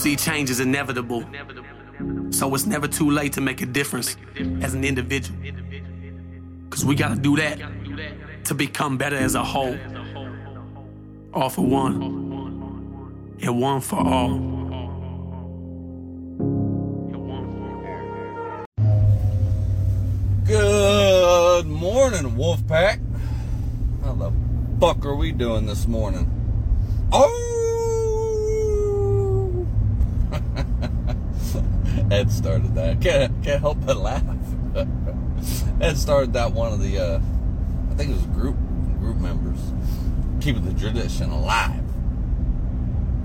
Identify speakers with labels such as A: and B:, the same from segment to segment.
A: see change is inevitable. So it's never too late to make a difference as an individual. Cause we gotta do that to become better as a whole. All for one, and one for all.
B: Good morning, Wolfpack. How the fuck are we doing this morning? Oh! Ed started that. Can't, can't help but laugh. Ed started that one of the, uh, I think it was group group members, keeping the tradition alive.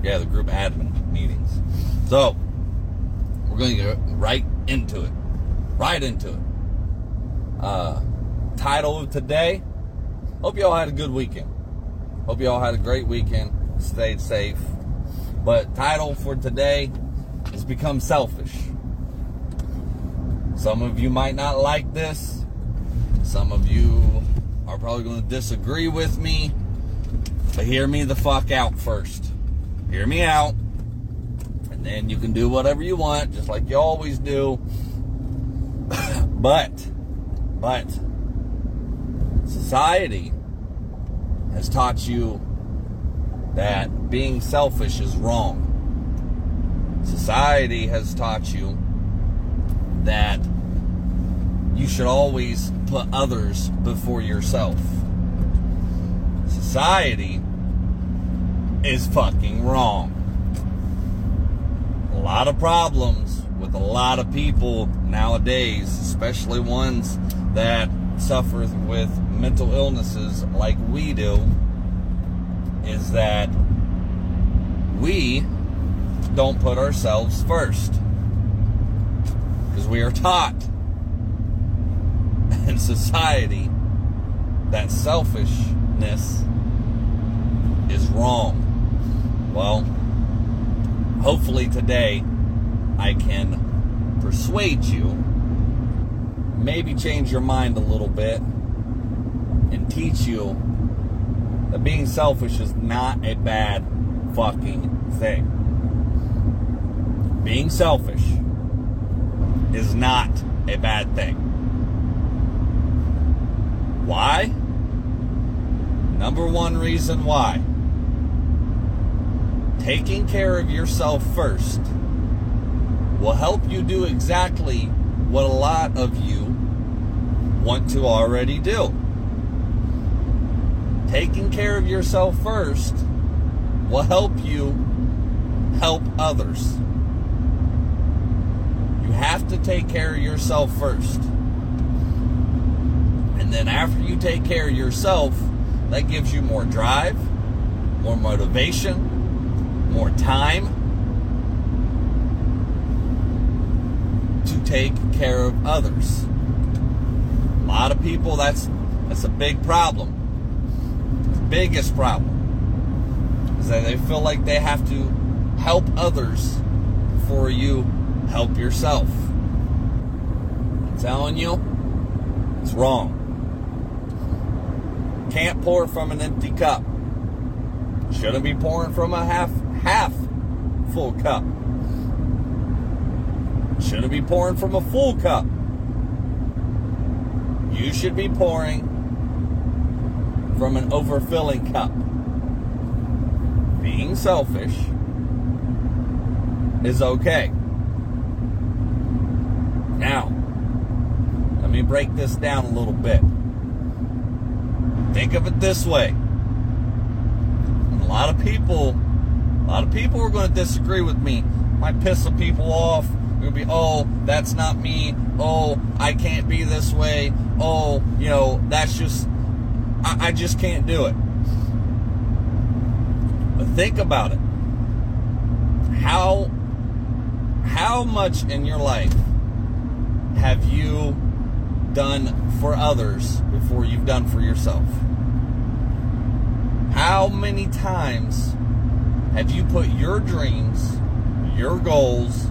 B: Yeah, the group admin meetings. So, we're going to get right into it. Right into it. Uh, title of today. Hope y'all had a good weekend. Hope y'all had a great weekend. Stayed safe. But title for today is become selfish. Some of you might not like this. Some of you are probably going to disagree with me. But hear me the fuck out first. Hear me out. And then you can do whatever you want, just like you always do. but but society has taught you that being selfish is wrong. Society has taught you that you should always put others before yourself. Society is fucking wrong. A lot of problems with a lot of people nowadays, especially ones that suffer with mental illnesses like we do, is that we don't put ourselves first. We are taught in society that selfishness is wrong. Well, hopefully today I can persuade you maybe change your mind a little bit and teach you that being selfish is not a bad fucking thing. Being selfish is not a bad thing. Why? Number one reason why. Taking care of yourself first will help you do exactly what a lot of you want to already do. Taking care of yourself first will help you help others. You have to take care of yourself first. And then after you take care of yourself, that gives you more drive, more motivation, more time to take care of others. A lot of people that's that's a big problem. The biggest problem is that they feel like they have to help others before you help yourself. I'm telling you, it's wrong. Can't pour from an empty cup. Shouldn't be pouring from a half half full cup. Shouldn't be pouring from a full cup. You should be pouring from an overfilling cup. Being selfish is okay. Now, let me break this down a little bit. Think of it this way. A lot of people, a lot of people are going to disagree with me. Might piss some people off. It'll be, oh, that's not me. Oh, I can't be this way. Oh, you know, that's just, I, I just can't do it. But think about it. How, how much in your life have you done for others before you've done for yourself? How many times have you put your dreams, your goals,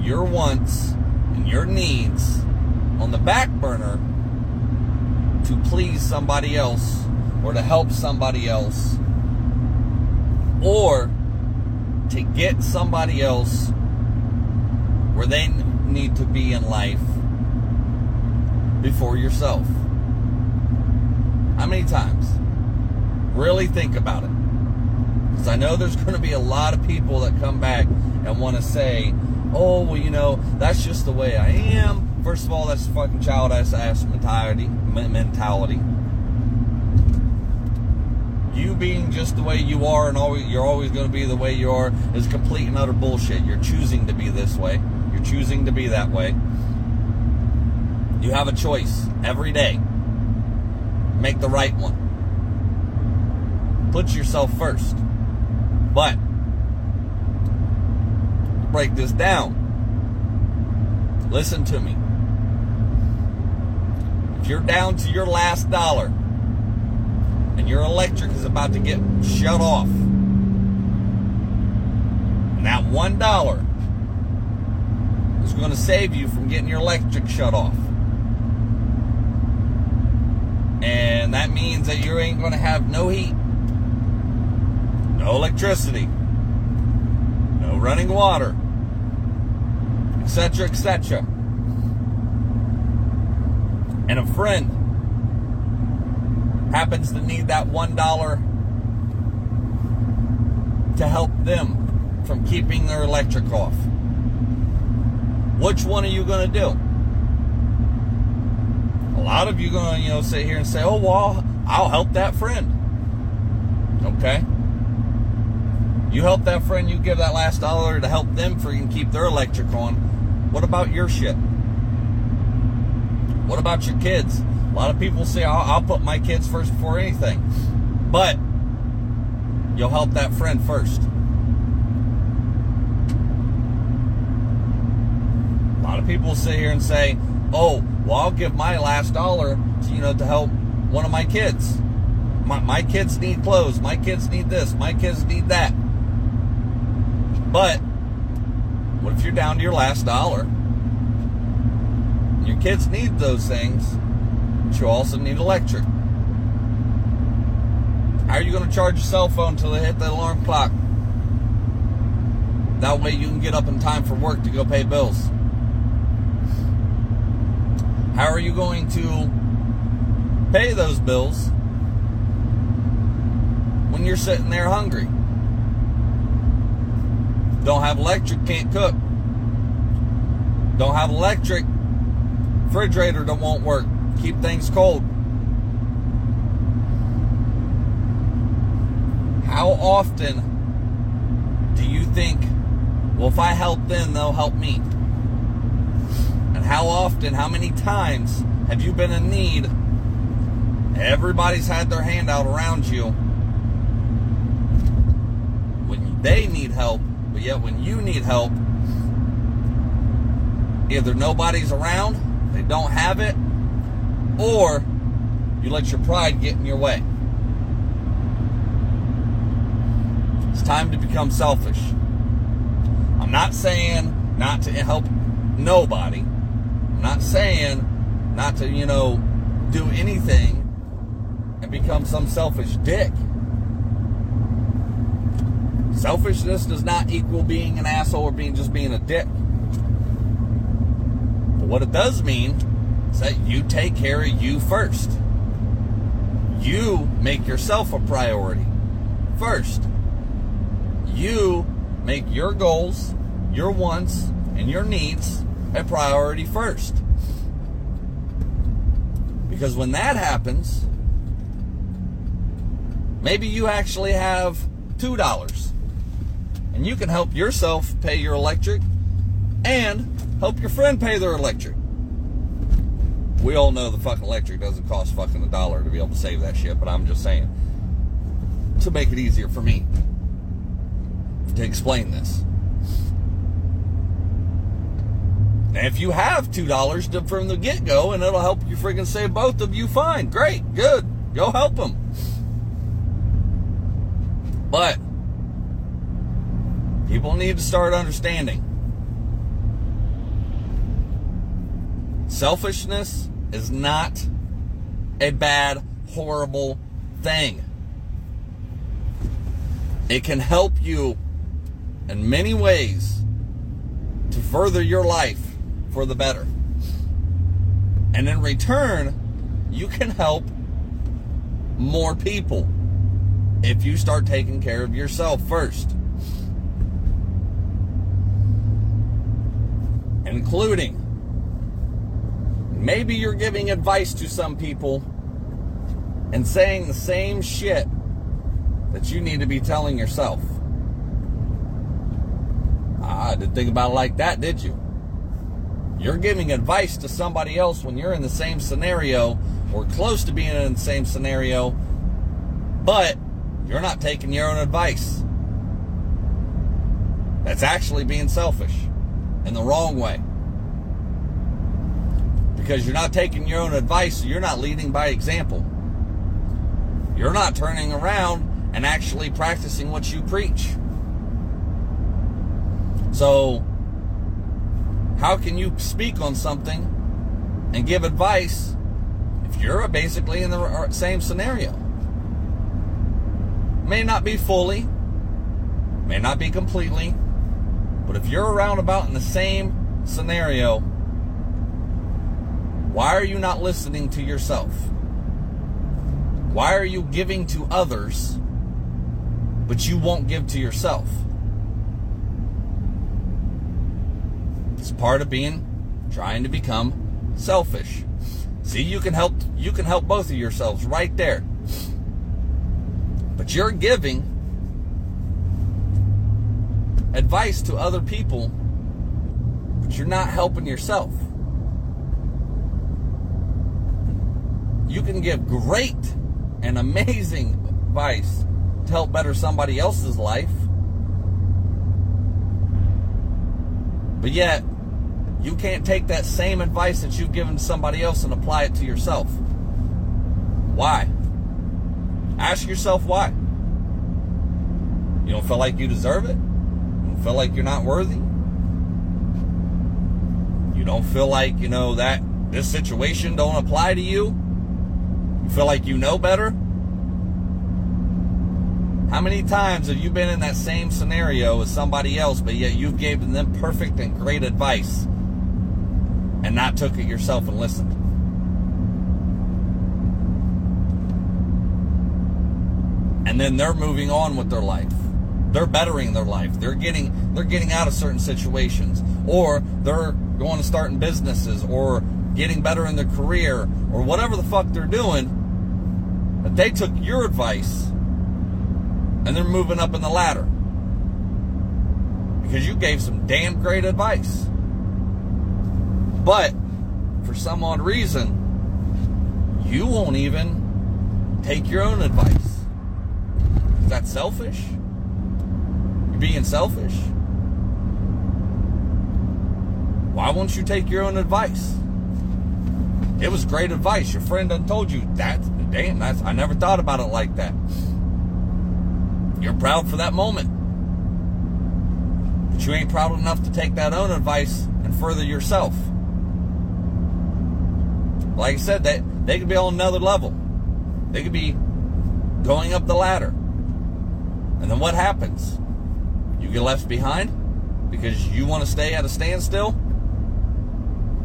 B: your wants, and your needs on the back burner to please somebody else or to help somebody else or to get somebody else where they need to be in life before yourself. How many times? Really think about it. Because I know there's going to be a lot of people that come back and want to say, oh, well, you know, that's just the way I am. First of all, that's fucking child ass ass mentality. mentality. You being just the way you are and always, you're always going to be the way you are is complete and utter bullshit. You're choosing to be this way. You're choosing to be that way. You have a choice every day. Make the right one. Put yourself first. But break this down. Listen to me. If you're down to your last dollar and your electric is about to get shut off, and that one dollar is going to save you from getting your electric shut off. And that means that you ain't going to have no heat, no electricity, no running water, etc., etc. And a friend happens to need that one dollar to help them from keeping their electric off. Which one are you going to do? A lot of you going to, you know, sit here and say, "Oh, well, I'll help that friend." Okay. You help that friend, you give that last dollar to help them freaking keep their electric on. What about your shit? What about your kids? A lot of people say, I'll, I'll put my kids first before anything. But you'll help that friend first. A lot of people sit here and say, oh, well, I'll give my last dollar, to, you know, to help one of my kids. My, my kids need clothes. My kids need this. My kids need that. But what if you're down to your last dollar? Your kids need those things, but you also need electric. How are you going to charge your cell phone until they hit the alarm clock? That way you can get up in time for work to go pay bills. How are you going to pay those bills when you're sitting there hungry? Don't have electric, can't cook. Don't have electric, refrigerator that won't work. Keep things cold. How often do you think, well, if I help them, they'll help me? How often, how many times have you been in need? Everybody's had their hand out around you. When they need help, but yet when you need help, either nobody's around, they don't have it, or you let your pride get in your way. It's time to become selfish. I'm not saying not to help nobody. I'm not saying not to, you know, do anything and become some selfish dick. Selfishness does not equal being an asshole or being just being a dick. But what it does mean is that you take care of you first. You make yourself a priority first. You make your goals, your wants, and your needs a priority first. Because when that happens, maybe you actually have $2 and you can help yourself pay your electric and help your friend pay their electric. We all know the fucking electric doesn't cost fucking a dollar to be able to save that shit, but I'm just saying to make it easier for me to explain this. If you have two dollars from the get go and it'll help you friggin' save both of you, fine, great, good, go help them. But People need to start understanding. Selfishness is not a bad, horrible thing. It can help you in many ways to further your life for the better. And in return, you can help more people if you start taking care of yourself first. Including maybe you're giving advice to some people and saying the same shit that you need to be telling yourself. Ah, didn't think about it like that, did you? You're giving advice to somebody else when you're in the same scenario or close to being in the same scenario, but you're not taking your own advice. That's actually being selfish in the wrong way. Because you're not taking your own advice, you're not leading by example. You're not turning around and actually practicing what you preach. So, how can you speak on something and give advice if you're basically in the same scenario? May not be fully, may not be completely, but if you're around about in the same scenario, why are you not listening to yourself? Why are you giving to others, but you won't give to yourself? It's part of being trying to become selfish. See, you can help you can help both of yourselves right there. But you're giving advice to other people, but you're not helping yourself. You can give great and amazing advice to help better somebody else's life. But yet, you can't take that same advice that you've given to somebody else and apply it to yourself. Why? Ask yourself why. You don't feel like you deserve it? You don't feel like you're not worthy? You don't feel like, you know, that this situation don't apply to you? You feel like you know better? How many times have you been in that same scenario as somebody else, but yet you've given them perfect and great advice and not took it yourself and listened? And then they're moving on with their life. They're bettering their life. They're getting they're getting out of certain situations, or they're going to starting businesses, or getting better in their career, or whatever the fuck they're doing. But they took your advice and they're moving up in the ladder because you gave some damn great advice. But for some odd reason, you won't even take your own advice. Is that selfish? You're being selfish? Why won't you take your own advice? It was great advice. Your friend done told you that. Damn, that's I never thought about it like that. You're proud for that moment. But you ain't proud enough to take that own advice and further yourself. Like I said, they, they could be on another level. They could be going up the ladder. And then what happens? You get left behind because you want to stay at a standstill?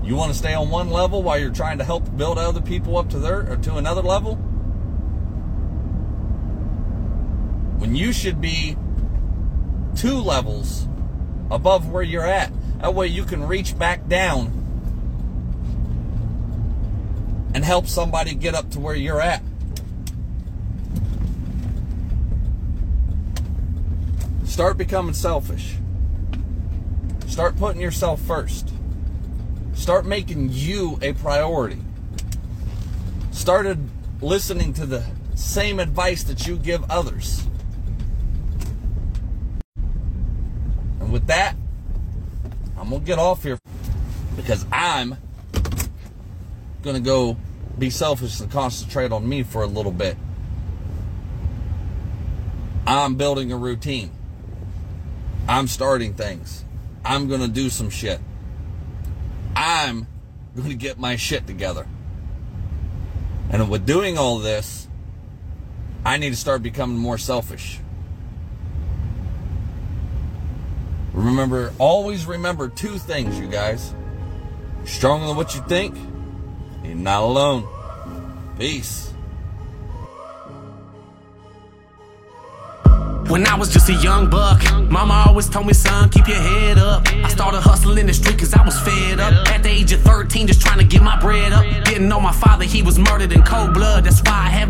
B: You want to stay on one level while you're trying to help build other people up to their or to another level? When you should be two levels above where you're at. That way you can reach back down and help somebody get up to where you're at. Start becoming selfish. Start putting yourself first. Start making you a priority. Started listening to the same advice that you give others. And with that, I'm going to get off here because I'm going to go be selfish and concentrate on me for a little bit. I'm building a routine. I'm starting things. I'm going to do some shit. I'm going to get my shit together. And with doing all this, I need to start becoming more selfish. Remember, always remember two things, you guys. You're stronger than what you think. You're not alone. Peace.
A: When I was just a young buck, mama always told me, son, keep your head up. I started hustling in the street cause I was fed up. At the age of 13, just trying to get my bread up. Didn't know my father, he was murdered in cold blood. That's why I no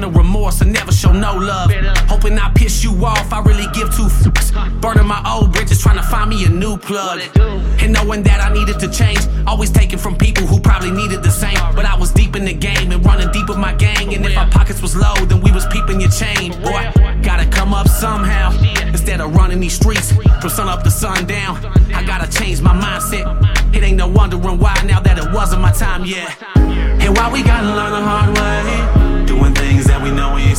A: remorse and never show no love. Hoping I piss you off, I really give two fucks. Burning my old bridges, trying to find me a new plug. And knowing that I needed to change, always taking from people who probably needed the same. But I was deep in the game and running deep with my gang. And if our pockets was low, then we was peeping your chain. Boy, gotta come up somehow. Instead of running these streets from sun up to sundown, I gotta change my mindset. It ain't no wondering why now that it wasn't my time yet. And why we gotta learn the hard way,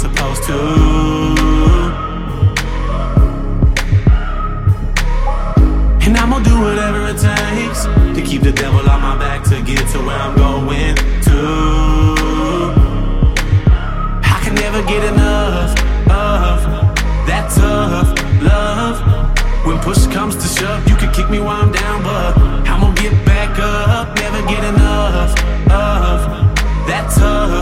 A: supposed to. And I'm gonna do whatever it takes to keep the devil on my back to get to where I'm going to. I can never get enough of that tough love. When push comes to shove, you can kick me while I'm down, but I'm gonna get back up. Never get enough of that tough.